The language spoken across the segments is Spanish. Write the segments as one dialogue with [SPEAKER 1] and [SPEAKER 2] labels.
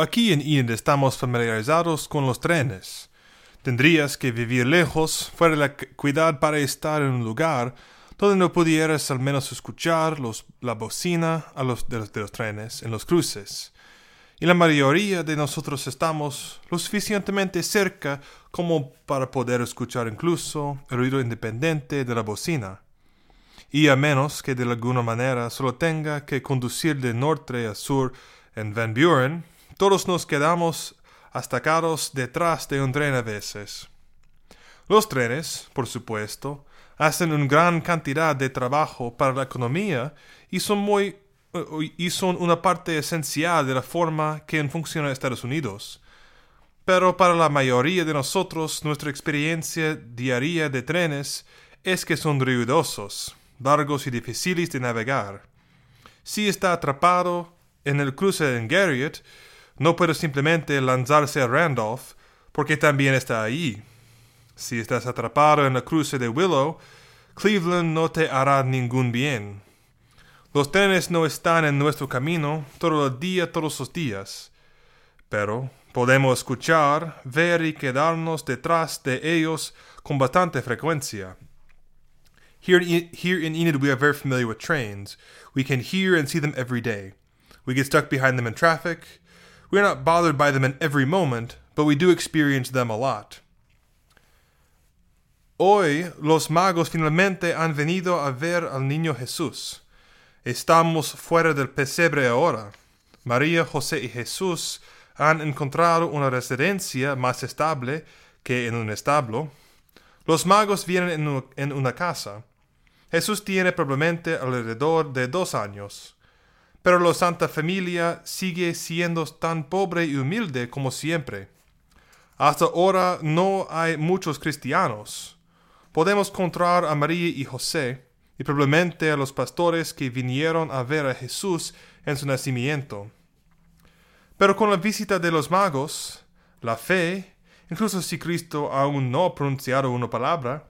[SPEAKER 1] Aquí en Ian estamos familiarizados con los trenes. Tendrías que vivir lejos, fuera de la cuidad para estar en un lugar donde no pudieras al menos escuchar los, la bocina de, los, de los trenes en los cruces. Y la mayoría de nosotros estamos lo suficientemente cerca como para poder escuchar incluso el ruido independiente de la bocina. Y a menos que de alguna manera solo tenga que conducir de norte a sur en Van Buren, todos nos quedamos atacados detrás de un tren a veces. Los trenes, por supuesto, hacen una gran cantidad de trabajo para la economía y son muy y son una parte esencial de la forma que funciona Estados Unidos. Pero para la mayoría de nosotros nuestra experiencia diaria de trenes es que son ruidosos, largos y difíciles de navegar. Si está atrapado en el cruce en Garriott, no puede simplemente lanzarse a Randolph, porque también está ahí. Si estás atrapado en el cruce de Willow, Cleveland no te hará ningún bien. Los trenes no están en nuestro camino todo el día, todos los días, pero podemos escuchar, ver y quedarnos detrás de ellos con bastante frecuencia. Here in, here in Enid, we are very familiar with trains. We can hear and see them every day. We get stuck behind them in traffic. We are not bothered by them in every moment, but we do experience them a lot. Hoy los magos finalmente han venido a ver al niño Jesús. Estamos fuera del pesebre ahora. María, José y Jesús han encontrado una residencia más estable que en un establo. Los magos vienen en, una casa. Jesús tiene probablemente alrededor de dos años. Pero la Santa Familia sigue siendo tan pobre y humilde como siempre. Hasta ahora no hay muchos cristianos podemos encontrar a María y José, y probablemente a los pastores que vinieron a ver a Jesús en su nacimiento. Pero con la visita de los magos, la fe, incluso si Cristo aún no ha pronunciado una palabra,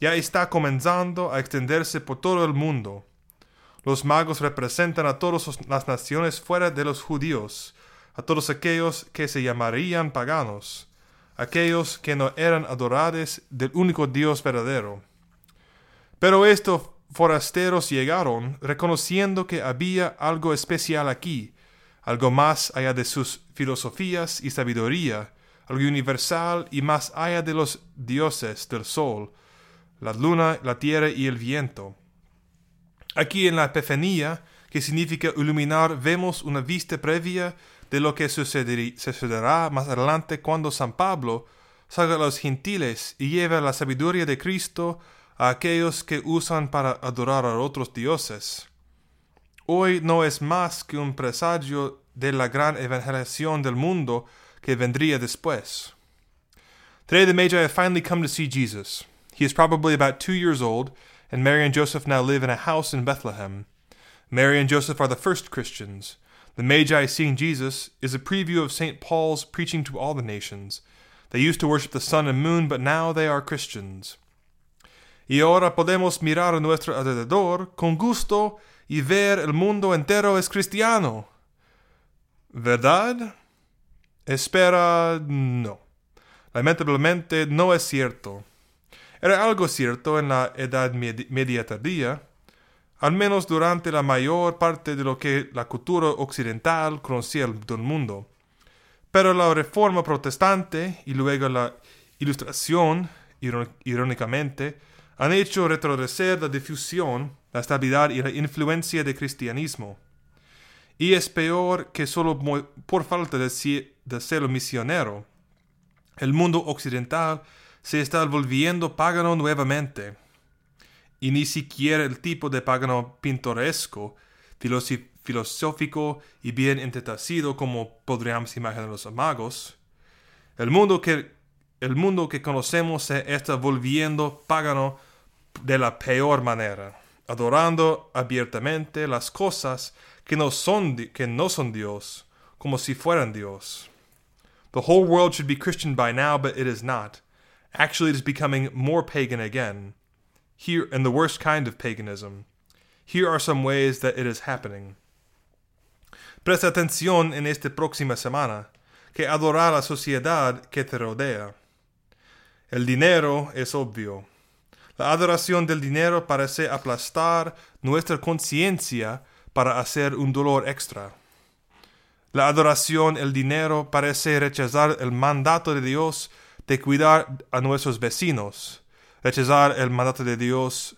[SPEAKER 1] ya está comenzando a extenderse por todo el mundo. Los magos representan a todas las naciones fuera de los judíos, a todos aquellos que se llamarían paganos, aquellos que no eran adoradores del único Dios verdadero. Pero estos forasteros llegaron reconociendo que había algo especial aquí, algo más allá de sus filosofías y sabiduría, algo universal y más allá de los dioses del sol, la luna, la tierra y el viento. Aquí en la Epifanía, que significa iluminar, vemos una vista previa de lo que sucederá más adelante cuando San Pablo salga a los gentiles y lleve la sabiduría de Cristo a aquellos que usan para adorar a otros dioses. Hoy no es más que un presagio de la gran evangelización del mundo que vendría después. Today the Magi have finally come to see Jesus. He is probably about two years old, and Mary and Joseph now live in a house in Bethlehem. Mary and Joseph are the first Christians. The Magi seeing Jesus is a preview of St. Paul's preaching to all the nations. They used to worship the sun and moon, but now they are Christians. Y ahora podemos mirar a nuestro alrededor con gusto y ver el mundo entero es cristiano. ¿Verdad? Espera, no. Lamentablemente no es cierto. Era algo cierto en la Edad Media tardía, al menos durante la mayor parte de lo que la cultura occidental conocía del mundo. Pero la reforma protestante y luego la ilustración, irónicamente, han hecho retroceder la difusión, la estabilidad y la influencia del cristianismo. Y es peor que solo por falta de, de ser misionero. El mundo occidental se está volviendo pagano nuevamente y ni siquiera el tipo de pagano pintoresco, filosófico y bien entretenido como podríamos imaginar los magos. El mundo que, el mundo que conocemos se está volviendo pagano de la peor manera, adorando abiertamente las cosas que no son, que no son Dios, como si fueran Dios. The whole world should be Christian by now, but it is not. Actually, it is becoming more pagan again. Here, and the worst kind of paganism. Here are some ways that it is happening. Presta atención en esta próxima semana, que adorar la sociedad que te rodea. El dinero es obvio. La adoración del dinero parece aplastar nuestra conciencia para hacer un dolor extra. La adoración el dinero parece rechazar el mandato de Dios de cuidar a nuestros vecinos, rechazar el mandato de Dios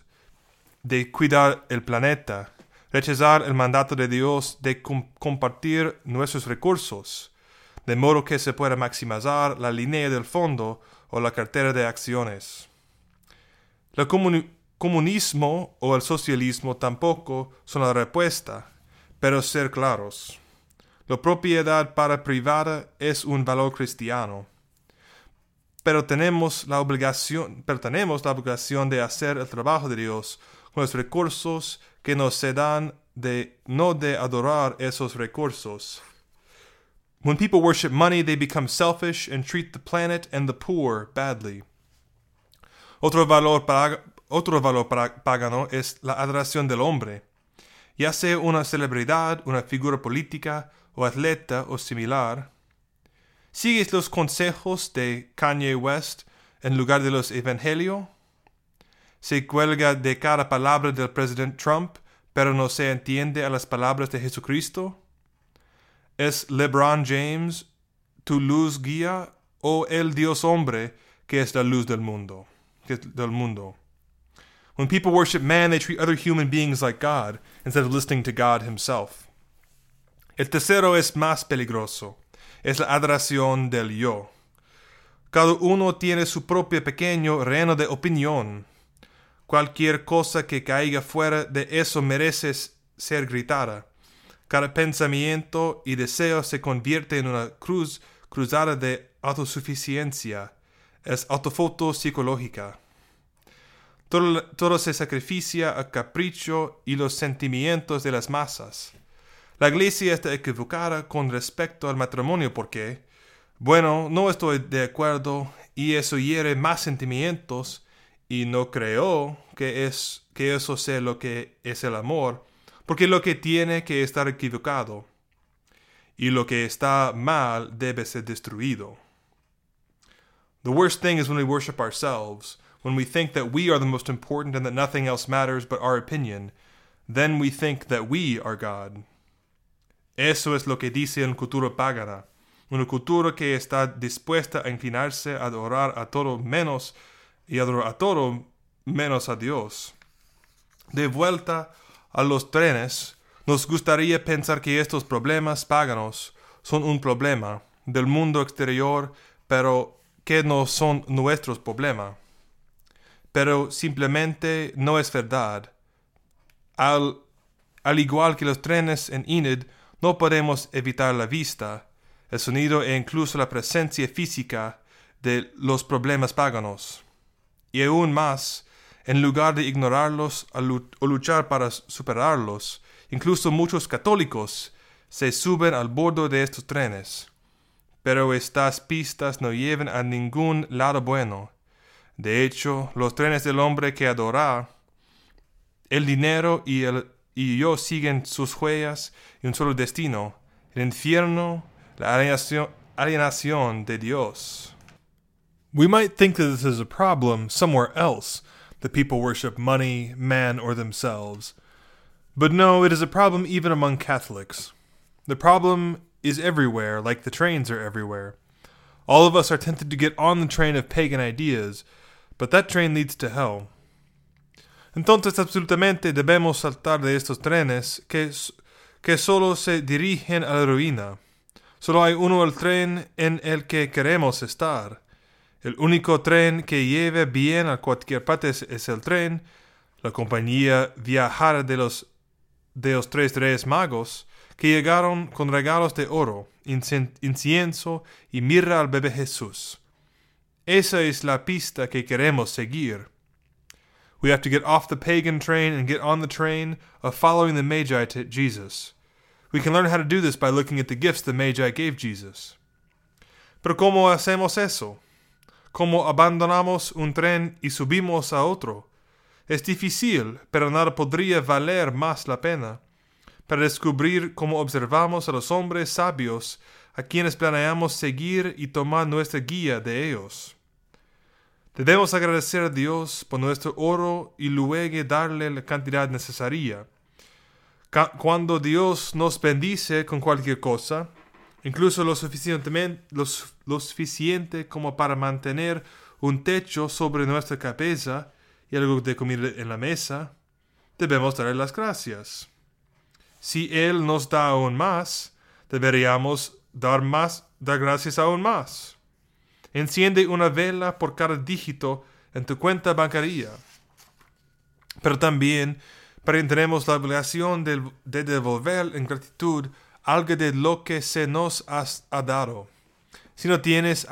[SPEAKER 1] de cuidar el planeta, rechazar el mandato de Dios de compartir nuestros recursos, de modo que se pueda maximizar la línea del fondo o la cartera de acciones. El comunismo o el socialismo tampoco son la respuesta, pero ser claros. La propiedad para privada es un valor cristiano pero tenemos la obligación, la obligación de hacer el trabajo de Dios con los recursos que nos se dan de no de adorar esos recursos. When people worship money, they become selfish and treat the planet and the poor badly. Otro valor, otro valor pagano es la adoración del hombre, ya sea una celebridad, una figura política o atleta o similar. ¿Sigues los consejos de Kanye West en lugar de los evangelios? Se cuelga de cada palabra del presidente Trump, pero no se entiende a las palabras de Jesucristo? ¿Es LeBron James tu luz guía o el Dios hombre que es la luz del mundo? Del mundo? When people worship man, they treat other human beings like God instead of listening to God himself. El tercero es más peligroso es la adoración del yo. Cada uno tiene su propio pequeño reino de opinión. Cualquier cosa que caiga fuera de eso merece ser gritada. Cada pensamiento y deseo se convierte en una cruz cruzada de autosuficiencia. Es autofoto psicológica. Todo, todo, se sacrifica a capricho y los sentimientos de las masas. La iglesia está equivocada con respecto al matrimonio porque, bueno, no estoy de acuerdo y eso hiere más sentimientos y no creo que, es, que eso sea lo que es el amor, porque lo que tiene que estar equivocado y lo que está mal debe ser destruido. The worst thing is when we worship ourselves, when we think that we are the most important and that nothing else matters but our opinion, then we think that we are God. Eso es lo que dice el cultura pagana, una cultura que está dispuesta a inclinarse a adorar a todo menos y adorar a todo menos a Dios. De vuelta a los trenes, nos gustaría pensar que estos problemas paganos son un problema del mundo exterior, pero que no son nuestros problemas. Pero simplemente no es verdad. Al, al igual que los trenes en no podemos evitar la vista, el sonido e incluso la presencia física de los problemas paganos. Y aún más, en lugar de ignorarlos o luchar para superarlos, incluso muchos católicos se suben al bordo de estos trenes. Pero estas pistas no llevan a ningún lado bueno. De hecho, los trenes del hombre que adora el dinero y el y yo siguen sus huellas y un solo destino, el infierno, la alienación, alienación de Dios. We might think that this is a problem somewhere else, that people worship money, man, or themselves. But no, it is a problem even among Catholics. The problem is everywhere, like the trains are everywhere. All of us are tempted to get on the train of pagan ideas, but that train leads to hell. Entonces absolutamente debemos saltar de estos trenes que, que solo se dirigen a la ruina. Solo hay uno el tren en el que queremos estar. El único tren que lleve bien a cualquier parte es, el tren, la compañía viajera de los, de los tres reyes magos, que llegaron con regalos de oro, incienso y mirra al bebé Jesús. Esa es la pista que queremos seguir. We have to get off the pagan train and get on the train of following the Magi to Jesus. We can learn how to do this by looking at the gifts the Magi gave Jesus. Pero ¿cómo hacemos eso? ¿Cómo abandonamos un tren y subimos a otro? Es difícil, pero nada podría valer más la pena. para descubrir cómo observamos a los hombres sabios a quienes planeamos seguir y tomar nuestra guía de ellos. Debemos agradecer a Dios por nuestro oro y luego darle la cantidad necesaria. Cuando Dios nos bendice con cualquier cosa, incluso lo, suficientemente, lo suficiente como para mantener un techo sobre nuestra cabeza y algo de comida en la mesa, debemos darle las gracias. Si Él nos da aún más, deberíamos dar más, dar gracias aún más. Enciende una vela por cada dígito en tu cuenta bancaria. Pero también tenemos la obligación de, devolver en gratitud algo de lo que se nos ha dado. Si no tienes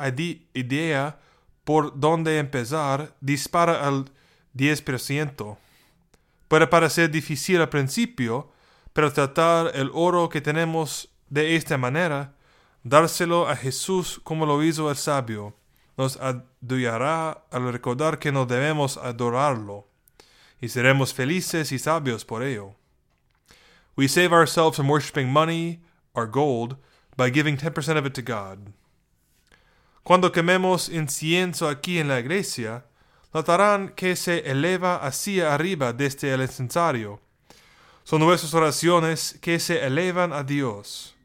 [SPEAKER 1] idea por dónde empezar, dispara al 10%. Puede parecer difícil al principio, pero tratar el oro que tenemos de esta manera, dárselo a Jesús como lo hizo el sabio, nos ayudará al recordar que no debemos adorarlo, y seremos felices y sabios por ello. We save ourselves from worshiping money, our gold, by giving 10% of it to God. Cuando quememos incienso aquí en la iglesia, notarán que se eleva hacia arriba desde el incensario. Son nuestras oraciones que se elevan a Dios.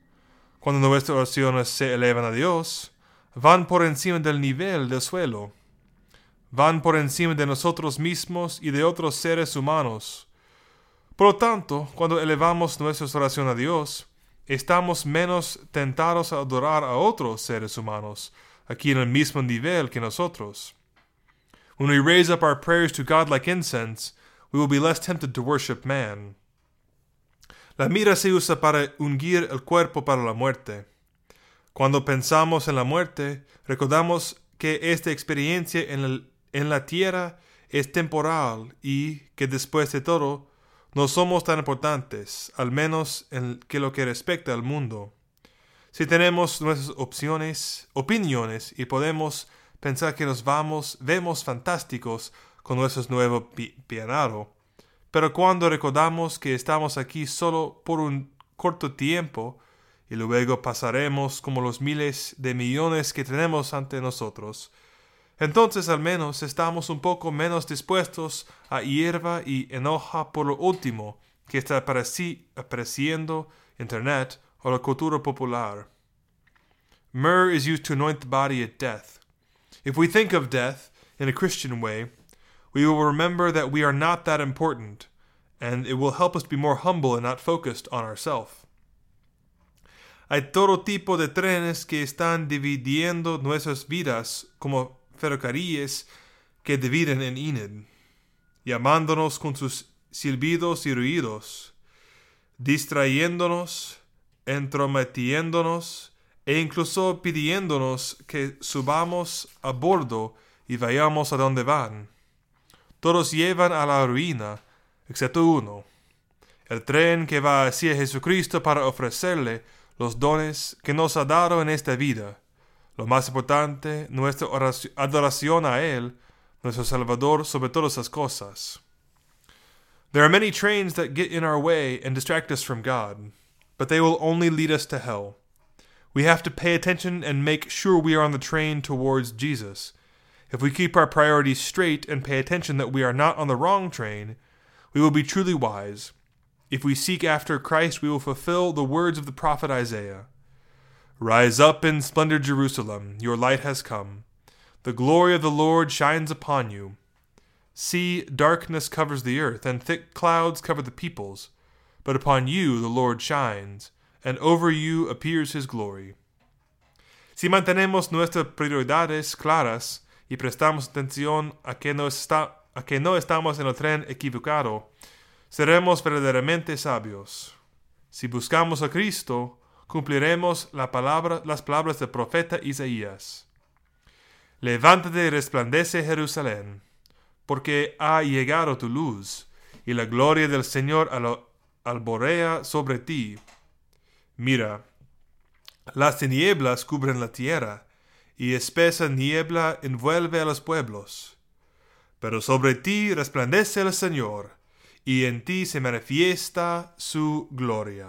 [SPEAKER 1] Cuando nuestras oraciones se elevan a Dios, van por encima del nivel del suelo. Van por encima de nosotros mismos y de otros seres humanos. Por lo tanto, cuando elevamos nuestra oración a Dios, estamos menos tentados a adorar a otros seres humanos, aquí en el mismo nivel que nosotros. When we raise up our prayers to God like incense, we will be less tempted to worship man. La mira se usa para ungir el cuerpo para la muerte. Cuando pensamos en la muerte, recordamos que esta experiencia en, la tierra es temporal y que después de todo no somos tan importantes, al menos en lo que respecta al mundo. Si tenemos nuestras opciones, opiniones y podemos pensar que nos vamos, vemos fantásticos con nuestro nuevo pianado, pero cuando recordamos que estamos aquí solo por un corto tiempo y luego pasaremos como los miles de millones que tenemos ante nosotros, entonces al menos estamos un poco menos dispuestos a hierba y enoja por lo último que está apareciendo Internet o la cultura popular. Myrrh is used to anoint the body at death. If we think of death in a Christian way, we will remember that we are not that important, and it will help us be more humble and not focused on ourselves. Hay todo tipo de trenes que están dividiendo nuestras vidas como ferrocarriles que dividen en Enid, llamándonos con sus silbidos y ruidos, distrayéndonos, entrometiéndonos, e incluso pidiéndonos que subamos a bordo y vayamos a donde van. Todos llevan a la ruina, excepto uno, el tren que va hacia Jesucristo para ofrecerle los dones que nos ha dado en esta vida. Lo más importante, nuestra adoración a Él, nuestro Salvador sobre todas las cosas. There are many trains that get in our way and distract us from God, but they will only lead us to hell. We have to pay attention and make sure we are on the train towards Jesus. If we keep our priorities straight and pay attention that we are not on the wrong train, we will be truly wise. If we seek after Christ, we will fulfill the words of the prophet Isaiah Rise up in splendor, Jerusalem, your light has come. The glory of the Lord shines upon you. See, darkness covers the earth, and thick clouds cover the peoples. But upon you the Lord shines and over you appears his glory. Si mantenemos nuestras prioridades claras y prestamos atención a que no, está, a que no estamos en el tren equivocado, seremos verdaderamente sabios. Si buscamos a Cristo, cumpliremos la palabra, las palabras del profeta Isaías. Levántate y resplandece Jerusalén, porque ha llegado tu luz, y la gloria del Señor alborea sobre ti. Mira, las tinieblas cubren la tierra, y espesa niebla envuelve a los pueblos. Pero sobre ti resplandece el Señor, y en ti se manifiesta su gloria.